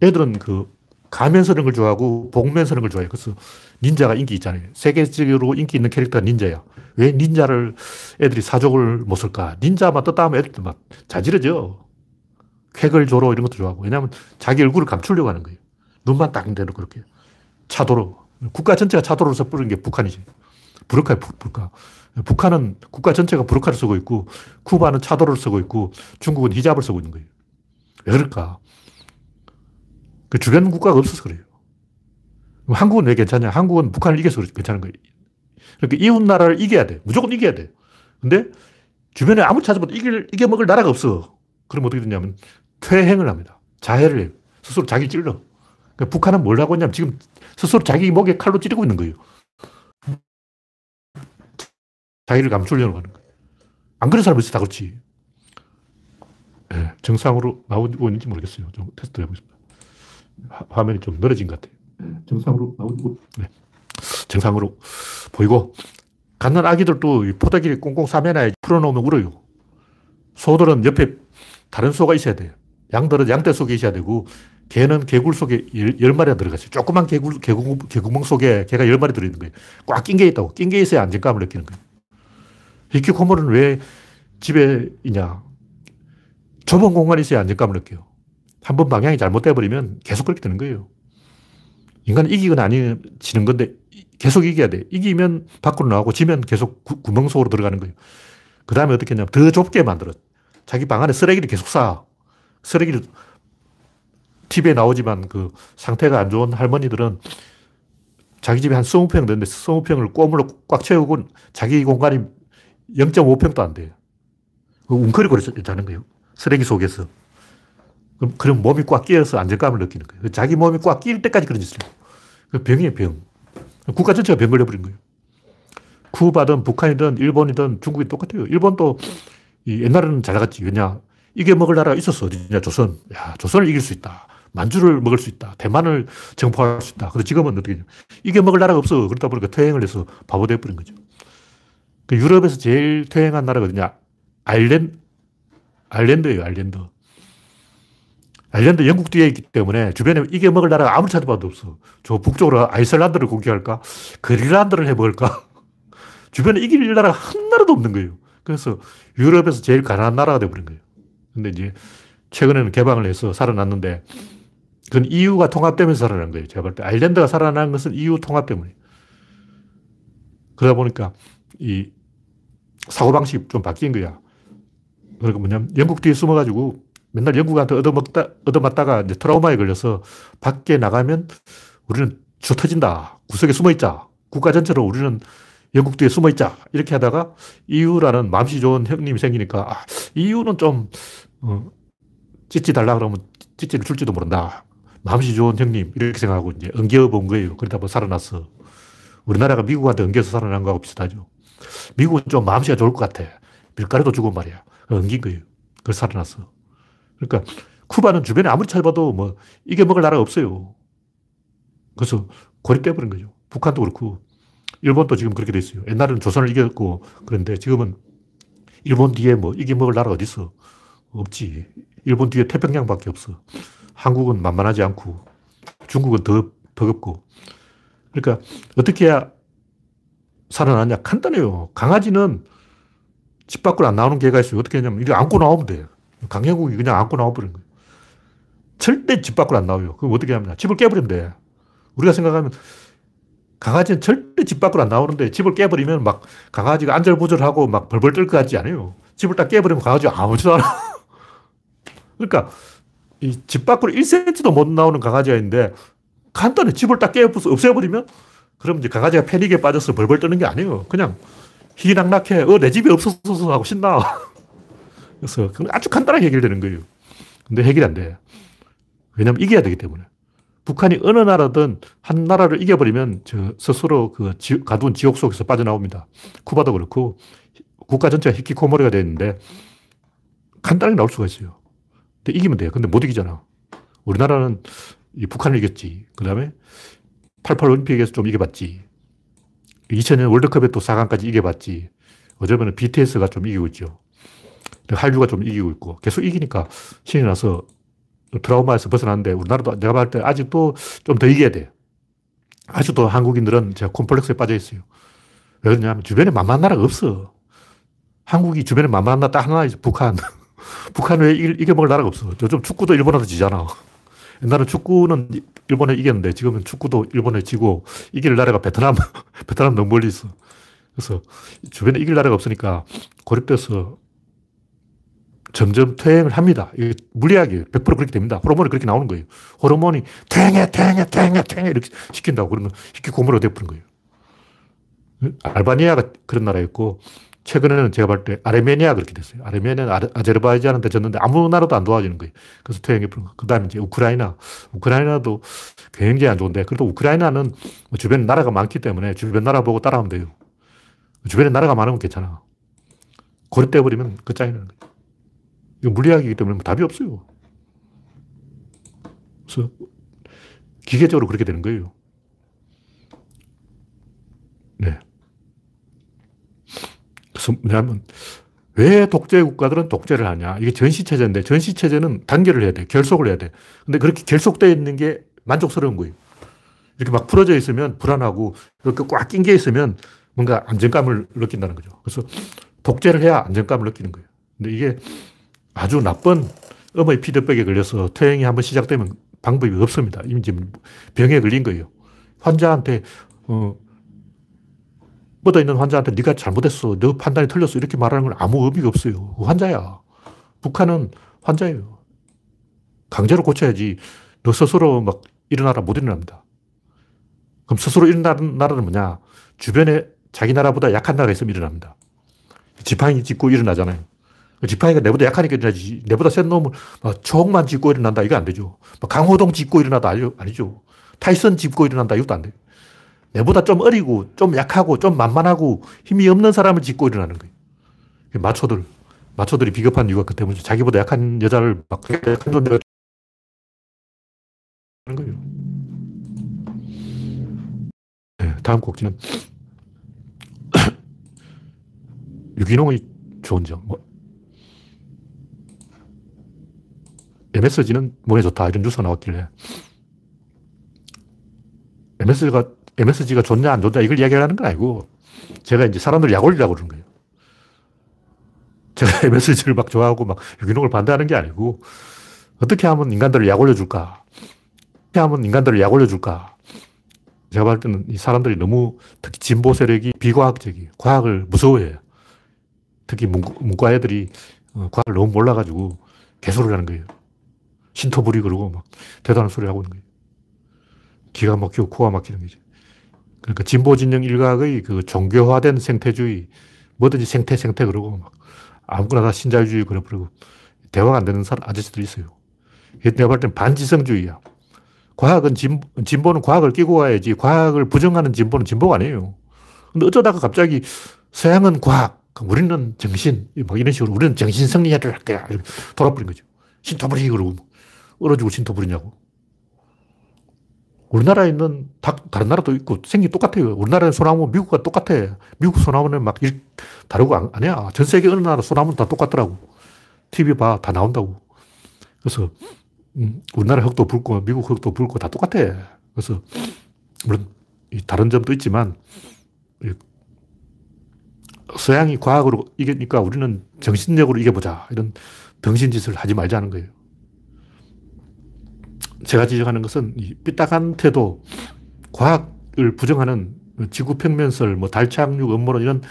애들은 그 가면 서는 걸 좋아하고 복면 서는 걸 좋아해. 그래서 닌자가 인기 있잖아요. 세계적으로 인기 있는 캐릭터가 닌자야. 왜 닌자를 애들이 사족을 못 쓸까? 닌자만 떴다 하면 애들도 막 자지러져. 쾌걸 조로 이런 것도 좋아하고. 왜냐하면 자기 얼굴을 감추려고 하는 거예요. 눈만 딱 대놓고 그렇게. 차도로. 국가 전체가 차도를 써뿌리는 게 북한이지. 부르카야, 부르카. 북한은 국가 전체가 부르카를 쓰고 있고, 쿠바는 차도를 쓰고 있고, 중국은 히잡을 쓰고 있는 거예요. 왜 그럴까? 그 주변 국가가 없어서 그래요. 한국은 왜 괜찮냐? 한국은 북한을 이겨서 괜찮은 거예요. 그러니까 이웃 나라를 이겨야 돼. 무조건 이겨야 돼. 근데 주변에 아무 찾아봐도 이길, 이겨먹을 나라가 없어. 그럼 어떻게 되냐면 퇴행을 합니다. 자해를 해요. 스스로 자기 찔러. 그러니까 북한은 뭘 하고 있냐면 지금 스스로 자기 목에 칼로 찌르고 있는 거예요. 자기를 감추려고 하는 거예요. 안 그런 사람이 있어 다 그렇지. 네, 정상으로 나오고 있는지 모르겠어요. 좀 테스트 해보겠습니다. 화, 면이 좀 늘어진 것 같아요. 정상으로 나오고, 네. 정상으로 보이고, 갓난 아기들도 포대기를 꽁꽁 싸매놔야 풀어놓으면 울어요. 소들은 옆에 다른 소가 있어야 돼요. 양들은 양떼 속에 있어야 되고, 개는 개굴 속에 열, 마리가 들어갔어요. 조그만 개굴, 개구, 개구멍 속에 개가 열 마리 들어있는 거예요. 꽉 낀 게 있다고. 낀 게 있어야 안정감을 느끼는 거예요. 히키코모리는 왜 집에 있냐? 좁은 공간에 있어야 안정감을 느껴요. 한 번 방향이 잘못돼 버리면 계속 그렇게 되는 거예요. 인간은 이기거나 아니면 지는 건데 계속 이겨야 돼. 이기면 밖으로 나오고 지면 계속 구, 구멍 속으로 들어가는 거예요. 그 다음에 어떻게 했냐면 더 좁게 만들어. 자기 방 안에 쓰레기를 계속 쌓아. 쓰레기를 TV에 나오지만 그 상태가 안 좋은 할머니들은 자기 집에 한 20평 되는데 20평을 꼬물로 꽉 채우고 자기 공간이 0.5평도 안 돼요. 그 웅크리고 자는 거예요. 쓰레기 속에서. 그럼, 그럼 몸이 꽉 끼어서 안정감을 느끼는 거예요. 자기 몸이 꽉 끼일 때까지 그런 짓을 해요. 그 병이에요, 병. 국가 전체가 병 걸려버린 거예요. 쿠바든 북한이든 일본이든 중국이 똑같아요. 일본도 옛날에는 잘 나갔지. 왜냐? 이게 먹을 나라가 있었어. 어디냐? 조선. 야, 조선을 이길 수 있다. 만주를 먹을 수 있다. 대만을 정포할 수 있다. 근데 지금은 어떻게, 이게 먹을 나라가 없어. 그러다 보니까 퇴행을 해서 바보 돼버린 거죠. 그 유럽에서 제일 퇴행한 나라가 어디냐? 아일랜드, 아일랜드예요, 아일랜드. 아일랜드 영국 뒤에 있기 때문에 주변에 이게 먹을 나라가 아무리 찾아봐도 없어. 저 북쪽으로 아이슬란드를 공격할까? 그린란드를 해먹을까? 주변에 이길 나라가 한 나라도 없는 거예요. 그래서 유럽에서 제일 가난한 나라가 돼버린 거예요. 근데 이제 최근에는 개방을 해서 살아났는데 그건 EU가 통합되면서 살아난 거예요. 제가 볼 때. 아일랜드가 살아난 것은 EU 통합 때문에. 그러다 보니까 이 사고방식이 좀 바뀐 거야. 그러니까 뭐냐면 영국 뒤에 숨어가지고 맨날 영국한테 얻어먹다, 얻어맞다가 이제 트라우마에 걸려서 밖에 나가면 우리는 주 터진다. 구석에 숨어 있자. 국가 전체로 우리는 영국 뒤에 숨어 있자. 이렇게 하다가 EU라는 마음씨 좋은 형님이 생기니까 아, EU는 좀 어, 찌찌 달라 그러면 찌찌를 줄지도 모른다. 마음씨 좋은 형님 이렇게 생각하고 이제 엉겨 본 거예요. 그러다 뭐 살아났어. 우리나라가 미국한테 엉겨서 살아난 거하고 비슷하죠. 미국은 좀 마음씨가 좋을 것 같아. 밀가루도 주고 말이야. 엉긴 거예요. 그래서 살아났어. 그러니까 쿠바는 주변에 아무리 찾아봐도 뭐 이게 먹을 나라가 없어요. 그래서 고립돼버린 거죠. 북한도 그렇고 일본도 지금 그렇게 돼 있어요. 옛날에는 조선을 이겼고 그런데 지금은 일본 뒤에 뭐 이게 먹을 나라 어디 있어? 없지. 일본 뒤에 태평양밖에 없어. 한국은 만만하지 않고 중국은 더 버겁고. 그러니까 어떻게 해야 살아나냐? 간단해요. 강아지는 집 밖으로 안 나오는 개가 있어요. 어떻게 하냐면 이거 안고 나오면 돼. 강형국이 그냥 안고 나와버린 거예요. 절대 집 밖으로 안 나와요. 그럼 어떻게 하냐? 집을 깨버리면 돼. 우리가 생각하면 강아지는 절대 집 밖으로 안 나오는데 집을 깨버리면 막 강아지가 안절부절하고 막 벌벌 떨 것 같지 않아요. 집을 딱 깨버리면 강아지가 아무지도 않아. 그러니까 이 집 밖으로 1cm도 못 나오는 강아지가 있는데 간단히 집을 딱 깨부서 없애버리면 그럼 이제 강아지가 패닉에 빠져서 벌벌 떠는 게 아니에요. 그냥 희낙낙해. 어, 내 집이 없어서 하고 신나. 그래서 그건 아주 간단하게 해결되는 거예요. 근데 해결이 안 돼. 왜냐면 이겨야 되기 때문에. 북한이 어느 나라든 한 나라를 이겨버리면 저 스스로 그 지, 가둔 지옥 속에서 빠져나옵니다. 쿠바도 그렇고 국가 전체가 히키코모리가 되어 있는데 간단하게 나올 수가 있어요. 근데 이기면 돼요. 근데 못 이기잖아. 우리나라는 이 북한을 이겼지. 그 다음에 88 올림픽에서 좀 이겨봤지. 2000년 월드컵에 또 4강까지 이겨봤지. 어제는 BTS가 좀 이기고 있죠. 한류가 좀 이기고 있고 계속 이기니까 신이 나서 트라우마에서 벗어났는데 우리나라도 내가 봤을 때 아직도 좀 더 이겨야 돼. 아직도 한국인들은 제가 콤플렉스에 빠져 있어요. 왜 그러냐면 주변에 만만한 나라가 없어. 한국이 주변에 만만한 나라 딱 하나 있어. 북한. 북한 왜 이겨 먹을 나라가 없어. 요즘 축구도 일본한테 지잖아. 옛날에 축구는 일본에 이겼는데 지금은 축구도 일본에 지고 이길 나라가 베트남, 베트남 너무 멀리 있어. 그래서 주변에 이길 나라가 없으니까 고립돼서 점점 퇴행을 합니다. 물리학이에요. 100% 그렇게 됩니다. 호르몬이 그렇게 나오는 거예요. 호르몬이 퇴행해, 퇴행해, 퇴행해, 퇴행해 이렇게 시킨다고 그러면 히키코모로 돼버린 거예요. 알바니아가 그런 나라였고 최근에는 제가 볼 때 아르메니아 그렇게 됐어요. 아르메니아는 아제르바이잔한테 졌는데 아무 나라도 안 도와주는 거예요. 그래서 퇴행해 버린 거예요. 그 다음에 이제 우크라이나. 우크라이나도 굉장히 안 좋은데 그래도 우크라이나는 뭐 주변에 나라가 많기 때문에 주변 나라 보고 따라하면 돼요. 주변에 나라가 많으면 괜찮아. 고립돼 버리면 끝장이 나는 거예요. 이거 물리학이기 때문에 뭐 답이 없어요. 그래서 기계적으로 그렇게 되는 거예요. 네. 뭐냐면 왜 독재 국가들은 독재를 하냐. 이게 전시체제인데 전시체제는 단결을 해야 돼. 결속을 해야 돼. 근데 그렇게 결속되어 있는 게 만족스러운 거예요. 이렇게 막 풀어져 있으면 불안하고 이렇게 꽉 낀 게 있으면 뭔가 안정감을 느낀다는 거죠. 그래서 독재를 해야 안정감을 느끼는 거예요. 근데 이게 아주 나쁜 어머니 피드백에 걸려서 퇴행이 한번 시작되면 방법이 없습니다. 이미 지금 병에 걸린 거예요. 환자한테, 어, 뻗어 있는 환자한테 네가 잘못했어. 너 판단이 틀렸어. 이렇게 말하는 건 아무 의미가 없어요. 환자야. 북한은 환자예요. 강제로 고쳐야지. 너 스스로 막 일어나라 못 일어납니다. 그럼 스스로 일어나는 나라는 뭐냐? 주변에 자기 나라보다 약한 나라가 있으면 일어납니다. 지팡이 짚고 일어나잖아요. 지팡이가 내보다 약하니까 일어나지. 내보다 센 놈을 막 총만 짚고 일어난다. 이거 안 되죠. 강호동 짚고 일어나다. 아니죠. 타이슨 짚고 일어난다. 이것도 안 돼요. 내보다 좀 어리고, 좀 약하고, 좀 만만하고, 힘이 없는 사람을 짚고 일어나는 거예요. 마초들. 마초들이 비겁한 이유가 그 때문이죠. 자기보다 약한 여자를 막 약한 존재가 하는 거예요. 네, 다음 곡지는 유기농의 좋은 점. 뭐, MSG는 몸에 좋다. 이런 뉴스가 나왔길래. MSG가, MSG가 좋냐, 안 좋냐, 이걸 이야기하는 건 아니고, 제가 이제 사람들 약 올리려고 그러는 거예요. 제가 MSG를 막 좋아하고 막 유기농을 반대하는 게 아니고, 어떻게 하면 인간들을 약 올려줄까? 어떻게 하면 인간들을 약 올려줄까? 제가 볼 때는 이 사람들이 너무 특히 진보 세력이 비과학적이에요. 과학을 무서워해요. 특히 문과 애들이 어, 과학을 너무 몰라가지고 개소를 하는 거예요. 신토 부리 그러고 막 대단한 소리 하고 있는 거예요. 기가 막히고 코가 막히는 거죠. 그러니까 진보 진영 일각의 그 종교화된 생태주의, 뭐든지 생태 생태 그러고 막 아무거나 다 신자유주의 그러고 대화가 안 되는 사람 아저씨들이 있어요. 내가 볼 땐 반지성주의야. 과학은 진, 진보는 과학을 끼고 가야지 과학을 부정하는 진보는 진보가 아니에요. 근데 어쩌다가 갑자기 서양은 과학, 우리는 정신, 뭐 이런 식으로 우리는 정신 승리해야 할 거야. 돌아버린 거죠. 신토부리 그러고 얼어주고 신토부리냐고. 우리나라에 있는 다, 른 나라도 있고 생긴 똑같아요. 우리나라의 소나무 미국과 똑같아. 미국 소나무는 막 일, 다르고 아니야. 전 세계 어느 나라 소나무는 다 똑같더라고. TV 봐. 다 나온다고. 그래서 음, 우리나라 흙도 붉고 미국 흙도 붉고 다 똑같아. 그래서 물론 다른 점도 있지만 서양이 과학으로 이기니까 우리는 정신력으로 이겨보자. 이런 병신짓을 하지 말자는 거예요. 제가 지적하는 것은 삐딱한 태도, 과학을 부정하는 지구 평면설, 뭐 달착륙 업무론 이런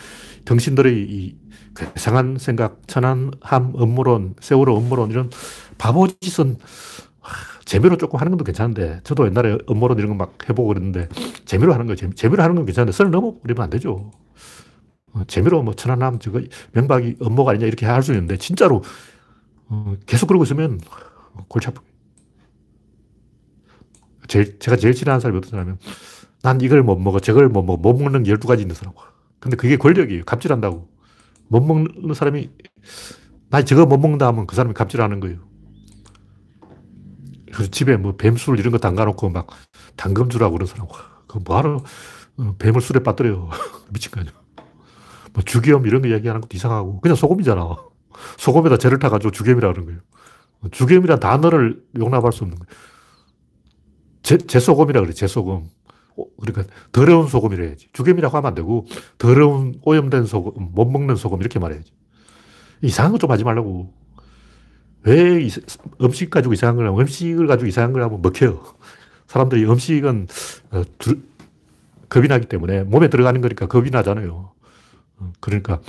당신들의 이 이상한 생각, 천안함 업무론, 세월호 업무론 이런 바보짓은 재미로 조금 하는 것도 괜찮은데 저도 옛날에 업무론 이런 거 막 해보고 그랬는데 재미로 하는 거 재미 로 하는 건 괜찮은데 선을 넘어버리면 안 되죠. 어, 재미로 뭐 천안함 저거 명박이 업무가 아니냐 이렇게 할 수 있는데 진짜로 어, 계속 그러고 있으면 골치 아프 제일, 제가 제일 싫어하는 사람이 어떤 사람이면 난 이걸 못 먹어, 저걸 못 먹어, 못 먹는 12가지 있는 사람. 근데 그게 권력이에요. 갑질한다고. 못 먹는 사람이, 나 저거 못 먹는다 하면 그 사람이 갑질하는 거예요. 그래서 집에 뭐 뱀술 이런 거 담가놓고 막 당금 주라고 그런 사람. 그 뭐하러 어, 뱀을 술에 빠뜨려요. 미친 거 아니야. 뭐 주겸 이런 거 얘기하는 것도 이상하고. 그냥 소금이잖아. 소금에다 재를 타가지고 주겸이라 그런 거예요. 주겸이란 단어를 용납할 수 없는 거예요. 제, 제소금이라 그래, 제소금. 어, 그러니까 더러운 소금이라 해야지. 주겸이라고 하면 안 되고, 더러운 오염된 소금, 못 먹는 소금, 이렇게 말해야지. 이상한 거 좀 하지 말라고. 왜 음식 가지고 이상한 걸 하면, 음식을 가지고 이상한 걸 하면 먹혀요. 사람들이 음식은 어, 두, 겁이 나기 때문에 몸에 들어가는 거니까 겁이 나잖아요. 어, 그러니까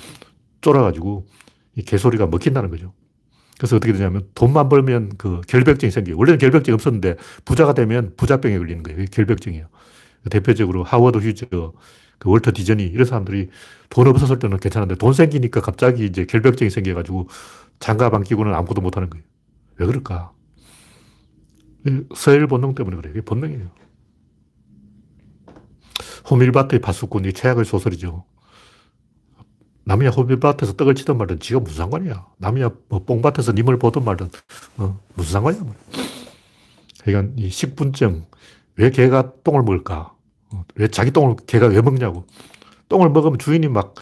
쫄아가지고 이 개소리가 먹힌다는 거죠. 그래서 어떻게 되냐면 돈만 벌면 그 결벽증이 생겨요. 원래는 결벽증이 없었는데 부자가 되면 부자병에 걸리는 거예요. 결벽증이에요. 대표적으로 하워드 휴즈, 그 월터 디즈니 이런 사람들이 돈 없었을 때는 괜찮은데 돈 생기니까 갑자기 이제 결벽증이 생겨가지고 장갑 안 끼고는 아무것도 못 하는 거예요. 왜 그럴까? 서열 본능 때문에 그래요. 그게 본능이에요. 호밀바트의 파수꾼이 최악의 소설이죠. 남이야 호밀밭에서 떡을 치든 말든 지가 무슨 상관이야. 남이야 뭐 뽕밭에서 님을 보든 말든 어, 무슨 상관이야. 그러니까 이 식분증, 왜 개가 똥을 먹을까? 어, 왜 자기 똥을 개가 왜 먹냐고. 똥을 먹으면 주인이 막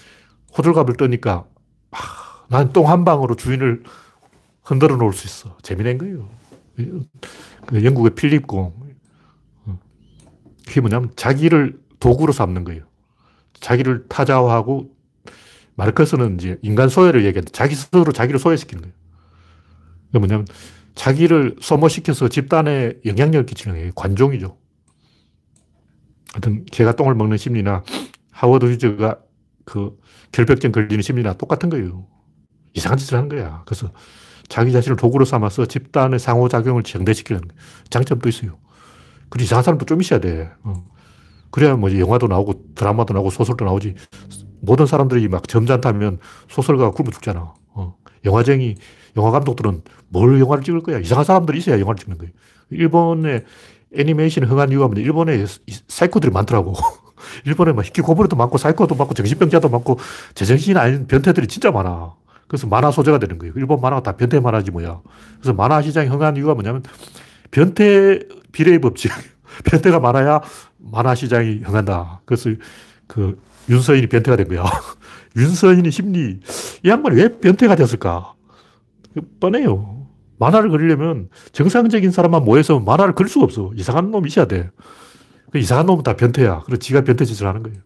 호들갑을 떠니까 아, 난똥 한 방으로 주인을 흔들어 놓을 수 있어. 재미낸 거예요. 그 영국의 필립공. 어, 그게 뭐냐면 자기를 도구로 삼는 거예요. 자기를 타자화하고 마르크스는 이제 인간 소외를 얘기하는데 자기 스스로 자기를 소외시키는 거예요. 그 뭐냐면 자기를 소모시켜서 집단에 영향력을 끼치는 게 관종이죠. 하여튼 개가 똥을 먹는 심리나 하워드 휴즈가 그 결벽증 걸리는 심리나 똑같은 거예요. 이상한 짓을 하는 거야. 그래서 자기 자신을 도구로 삼아서 집단의 상호작용을 정대시키는 거예요. 장점도 있어요. 그 이상한 사람도 좀 있어야 돼. 어. 그래야 뭐 영화도 나오고 드라마도 나오고 소설도 나오지. 모든 사람들이 막 점잖다면 소설가가 굶어 죽잖아. 어. 영화쟁이, 영화 감독들은 뭘 영화를 찍을 거야. 이상한 사람들이 있어야 영화를 찍는 거예요. 일본의 애니메이션이 흥한 이유가 뭐냐. 일본에 사이코들이 많더라고. 일본에 막 히키코모리도 많고 사이코도 많고 정신병자도 많고 제정신이 아닌 변태들이 진짜 많아. 그래서 만화 소재가 되는 거예요. 일본 만화가 다 변태 만화지 뭐야. 그래서 만화 시장이 흥한 이유가 뭐냐면 변태 비례의 법칙. 변태가 많아야 만화 시장이 흥한다. 그래서 그 윤서인이 변태가 된 거야. 윤서인의 심리. 이 양반이 왜 변태가 됐을까? 뻔해요. 만화를 그리려면 정상적인 사람만 모여서 만화를 그릴 수가 없어. 이상한 놈이 있어야 돼. 그 이상한 놈은 다 변태야. 그래서 지가 변태 짓을 하는 거예요.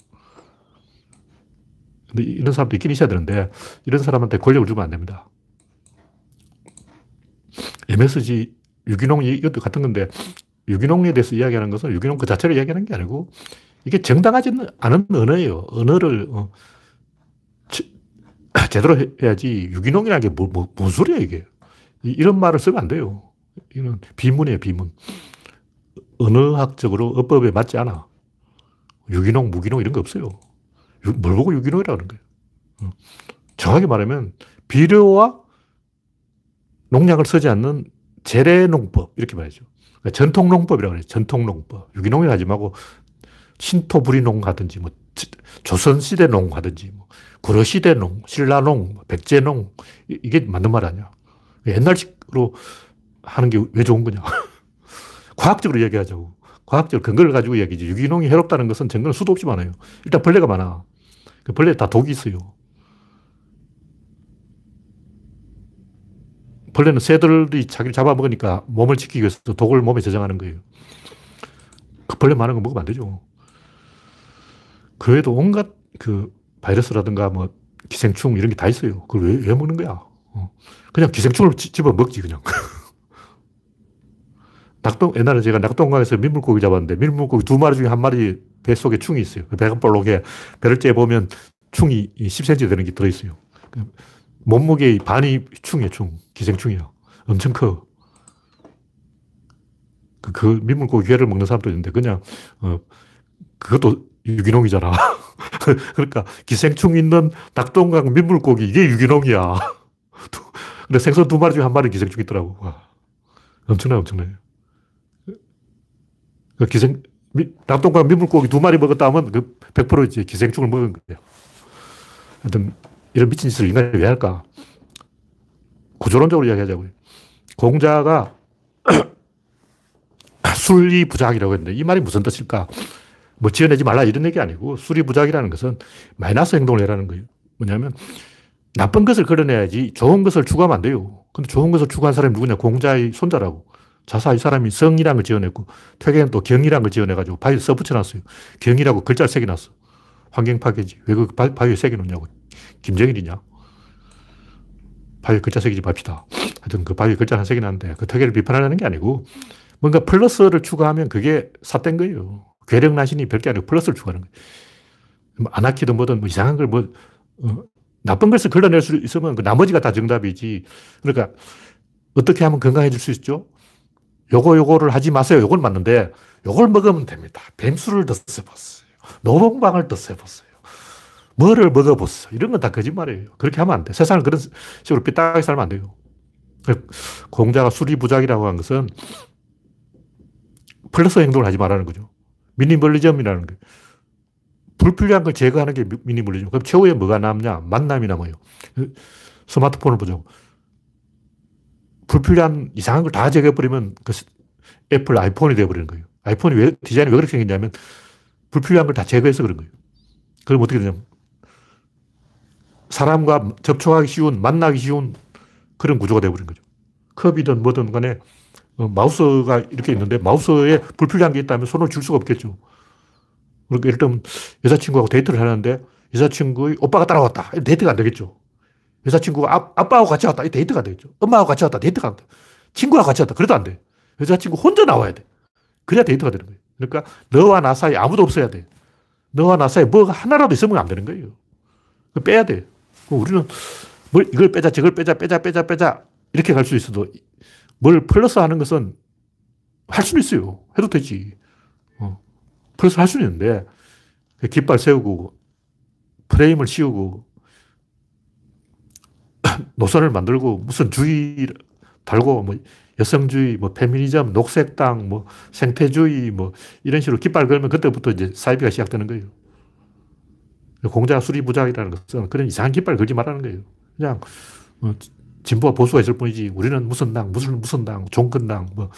근데 이런 사람도 있긴 있어야 되는데, 이런 사람한테 권력을 주면 안 됩니다. MSG, 유기농 이것도 같은 건데, 유기농에 대해서 이야기하는 것은 유기농 그 자체를 이야기하는 게 아니고, 이게 정당하지 않은 언어예요. 언어를, 어, 제대로 해야지. 유기농이라는 게 뭐, 뭐, 뭔 소리야, 이게. 이런 말을 쓰면 안 돼요. 이건 비문이에요, 비문. 언어학적으로 어법에 맞지 않아. 유기농, 무기농 이런 거 없어요. 뭘 보고 유기농이라고 하는 거예요. 어. 정확히 말하면 비료와 농약을 쓰지 않는 재래농법 이렇게 말이죠. 그러니까 전통농법이라고 해요. 전통농법. 유기농이 하지 말고 신토부리농 하든지 뭐 조선시대 농 하든지 뭐 구려시대 농, 신라농, 뭐 백제농 이게 맞는 말 아니야. 옛날식으로 하는 게 왜 좋은 거냐. 과학적으로 얘기하자고. 과학적 근거를 가지고 이야기지. 유기농이 해롭다는 것은 증거는 수도 없이 많아요. 일단 벌레가 많아. 그 벌레 다 독이 있어요. 벌레는 새들이 자기를 잡아먹으니까 몸을 지키기 위해서 독을 몸에 저장하는 거예요. 그 벌레 많은 거 먹으면 안 되죠. 그 외에도 온갖 그 바이러스라든가 뭐 기생충 이런 게 다 있어요. 그걸 왜, 왜 먹는 거야? 어. 그냥 기생충을 집어 먹지, 그냥. 낙동, 옛날에 제가 낙동강에서 민물고기 잡았는데 민물고기 두 마리 중에 한 마리 뱃속에 충이 있어요. 그 배관볼록에 배를 째보면 충이 10cm 되는 게 들어있어요. 그 몸무게의 반이 충이에요, 충. 기생충이에요. 엄청 커. 그, 그 민물고기 회를 먹는 사람도 있는데 그냥, 어, 그것도 유기농 이잖아. 그러니까 기생충 있는 낙동강 민물고기 이게 유기농이야. 근데 생선 두 마리 중에 한 마리 기생충 있더라고. 와. 엄청나요, 엄청나요. 그 기생, 낙동강 민물고기 두 마리 먹었다 하면 그 100% 이제 기생충을 먹은 거예요. 하여튼 이런 미친 짓을 인간이 왜 할까? 구조론적으로 이야기하자고요. 공자가 순리 부작이라고 했는데 이 말이 무슨 뜻일까? 뭐 지어내지 말라 이런 얘기 아니고 수리부작이라는 것은 마이너스 행동을 해라는 거예요. 뭐냐면 나쁜 것을 걸어내야지 좋은 것을 추구하면 안 돼요. 근데 좋은 것을 추구한 사람이 누구냐? 공자의 손자라고. 자사 이 사람이 성이라는 걸 지어냈고 퇴계는 또 경이라는 걸 지어내가지고 바위에 써붙여놨어요. 경이라고 글자를 새겨놨어. 환경 파괴지. 왜 그 바위에 새겨놓냐고. 김정일이냐. 바위에 글자 새기지 맙시다. 하여튼 그 바위에 글자 를 새겨놨는데 그 퇴계를 비판하는 게 아니고 뭔가 플러스를 추구하면 그게 삿된 거예요. 괴력나신이 별게 아니고 플러스를 추구하는 거예요. 뭐 아나키든 뭐든 뭐 이상한 걸 뭐, 어, 나쁜 것을 걸러낼 수 있으면 그 나머지가 다 정답이지. 그러니까 어떻게 하면 건강해질 수 있죠? 요거, 요거를 하지 마세요. 요걸 맞는데, 요걸 먹으면 됩니다. 뱀술을 드셔보세요. 노봉방을 드셔보세요. 뭐를 먹어보세요. 이런 건 다 거짓말이에요. 그렇게 하면 안 돼. 세상을 그런 식으로 삐딱하게 살면 안 돼요. 공자가 수리부작이라고 한 것은 플러스 행동을 하지 말라는 거죠. 미니멀리즘이라는 거 불필요한 걸 제거하는 게 미니멀리즘. 그럼 최후에 뭐가 남냐? 만남이 남아요. 스마트폰을 보자고. 불필요한 이상한 걸 다 제거해버리면 그 애플 아이폰이 되어버리는 거예요. 아이폰이 왜, 디자인이 왜 그렇게 생겼냐면 불필요한 걸 다 제거해서 그런 거예요. 그럼 어떻게 되냐면 사람과 접촉하기 쉬운, 만나기 쉬운 그런 구조가 되어버린 거죠. 컵이든 뭐든 간에 어, 마우스가 이렇게 있는데 마우스에 불필요한 게 있다면 손을 줄 수가 없겠죠. 그러니까 예를 들면 여자친구하고 데이트를 하는데 여자친구의 오빠가 따라왔다. 데이트가 안 되겠죠. 여자친구가 아, 아빠하고 같이 왔다. 이 데이트가 안 되겠죠. 엄마하고 같이 왔다. 데이트가 안 돼. 친구하고 같이 왔다. 그래도 안 돼. 여자친구 혼자 나와야 돼. 그래야 데이트가 되는 거예요. 그러니까 너와 나 사이 아무도 없어야 돼. 너와 나 사이 뭐가 하나라도 있으면 안 되는 거예요. 빼야 돼. 우리는 뭘 이걸 빼자, 저걸 빼자, 빼자, 빼자, 빼자 이렇게 갈 수 있어도 뭘 플러스 하는 것은 할 수는 있어요. 해도 되지. 어. 플러스 할 수는 있는데, 그 깃발 세우고, 프레임을 씌우고, 노선을 만들고, 무슨 주의 달고, 뭐, 여성주의, 뭐, 페미니즘, 녹색당, 뭐, 생태주의, 뭐, 이런 식으로 깃발 걸면 그때부터 이제 사이비가 시작되는 거예요. 공자 수리부작이라는 것은 그런 이상한 깃발 걸지 말라는 거예요. 그냥, 뭐, 진보와 보수가 있을 뿐이지, 우리는 무슨 당, 무슨, 무슨 당, 종근당, 뭐,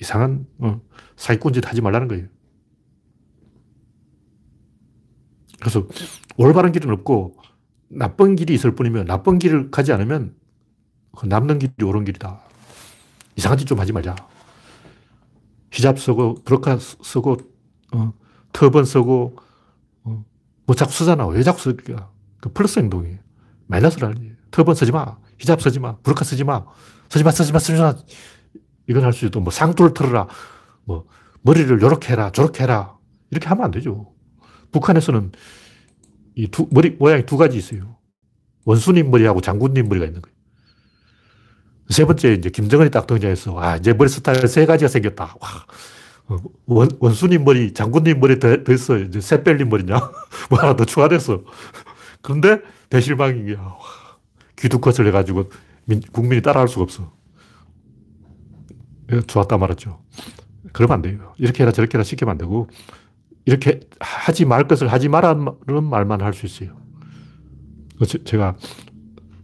이상한, 어, 사기꾼 짓 하지 말라는 거예요. 그래서 올바른 길은 없고 나쁜 길이 있을 뿐이면 나쁜 길을 가지 않으면 그 남는 길이 옳은 길이다. 이상한 짓 좀 하지 말자. 히잡 쓰고, 브로카 쓰고, 어, 터번 쓰고, 어, 뭐 자꾸 쓰잖아. 왜 자꾸 쓸까? 그 플러스 행동이에요. 마이너스라는 얘기예요. 터번 쓰지 마. 히잡 쓰지 마. 부르카 쓰지 마. 쓰지 마, 쓰지 마, 쓰지 마. 이건 할 수 있도 뭐 상투를 틀어라. 뭐 머리를 요렇게 해라. 저렇게 해라. 이렇게 하면 안 되죠. 북한에서는 이 두, 머리 모양이 두 가지 있어요. 원수님 머리하고 장군님 머리가 있는 거예요. 세 번째, 이제 김정은이 딱 등장해서, 아, 이제 머리 스타일 세 가지가 생겼다. 와, 어, 원, 원수님 머리, 장군님 머리 더, 더 있어. 이제 새별님 머리냐? 뭐 하나 더 추가됐어. 그런데 대실망인 게, 귀두컷을 해가지고 민, 국민이 따라할 수가 없어. 좋았다 말았죠. 그러면 안 돼요. 이렇게 해라 저렇게 해라 시키면 안 되고, 이렇게 하지 말 것을 하지 말라는 말만 할 수 있어요. 제가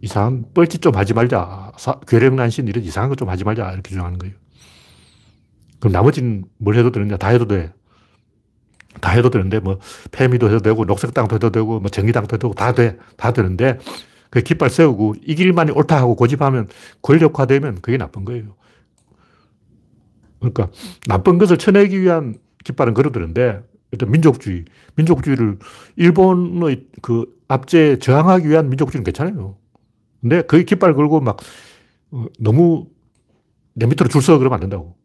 이상한 뻘짓 좀 하지 말자. 괴력난신 이런 이상한 거 좀 하지 말자. 이렇게 주장하는 거예요. 그럼 나머지는 뭘 해도 되느냐? 다 해도 돼. 다 해도 되는데, 뭐, 페미도 해도 되고, 녹색당도 해도 되고, 뭐, 정의당도 해도 되고, 다 돼. 다 되는데, 그 깃발 세우고, 이 길만이 옳다 하고 고집하면 권력화되면 그게 나쁜 거예요. 그러니까, 나쁜 것을 쳐내기 위한 깃발은 걸어두는데, 일단 민족주의. 민족주의를 일본의 그 압제에 저항하기 위한 민족주의는 괜찮아요. 근데 거기 깃발 걸고 막 어, 너무 내 밑으로 줄 서 그러면 안 된다고.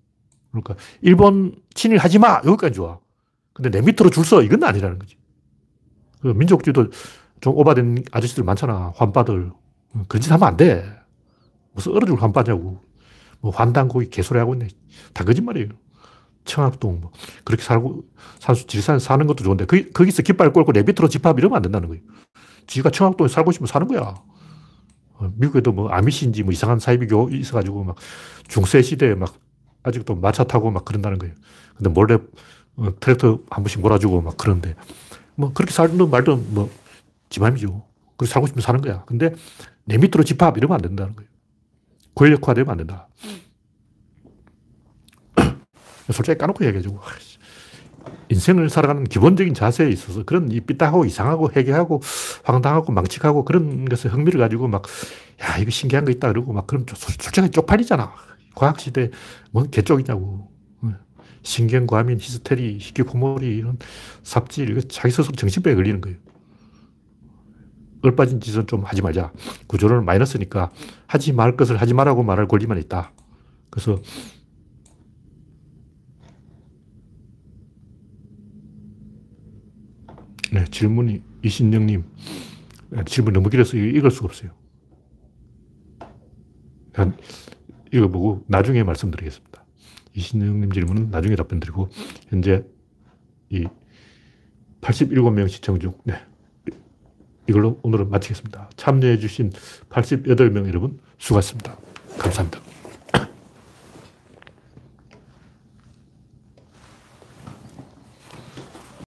그러니까 일본 친일 하지 마! 여기까지 좋아. 근데 내 밑으로 줄 서! 이건 아니라는 거지. 그 민족주의도 좀 오바된 아저씨들 많잖아. 환빠들. 그런 짓 하면 안 돼. 무슨 얼어 죽을 환빠냐고. 뭐 환단고기 개소리 하고 있네. 다 거짓말이에요. 청학동, 뭐, 그렇게 살고, 산수, 지리산 사는 것도 좋은데, 그, 거기서 깃발 꼴고 내 밑으로 집합 이러면 안 된다는 거예요. 지가 청학동에 살고 싶으면 사는 거야. 어, 미국에도 뭐 아미시인지 뭐 이상한 사이비교 있어가지고 막 중세 시대에 막 아직도 마차 타고 막 그런다는 거예요. 근데 몰래 어, 트랙터 한 번씩 몰아주고 막 그런데 뭐 그렇게 살든 말든 뭐 지 맘이죠. 그렇게 살고 싶으면 사는 거야. 근데 내 밑으로 집합 이러면 안 된다는 거예요. 권력화되면 안 된다. 솔직히 까놓고 얘기해주고. 인생을 살아가는 기본적인 자세에 있어서 그런 이 삐딱하고 이상하고 해괴하고 황당하고 망측하고 그런 것에 흥미를 가지고 막, 야, 이거 신기한 거 있다 그러고 막 그럼 솔직히 쪽팔리잖아. 과학시대 뭔 개쪽이냐고. 신경과민, 히스테리, 희귀고몰이 이런 삽질, 이거 자기 스스로 정신병에 걸리는 거예요. 얼빠진 짓은 좀 하지 말자. 구조론은 마이너스니까 하지 말 것을 하지 말라고 말할 권리만 있다. 그래서 네, 질문이 이신영님 네, 질문 너무 길어서 읽을 수가 없어요. 읽어보고 나중에 말씀드리겠습니다. 이신영님 질문은 나중에 답변 드리고 현재 이 87명 시청 중 네, 이걸로 오늘은 마치겠습니다. 참여해 주신 88명 여러분 수고하셨습니다. 감사합니다.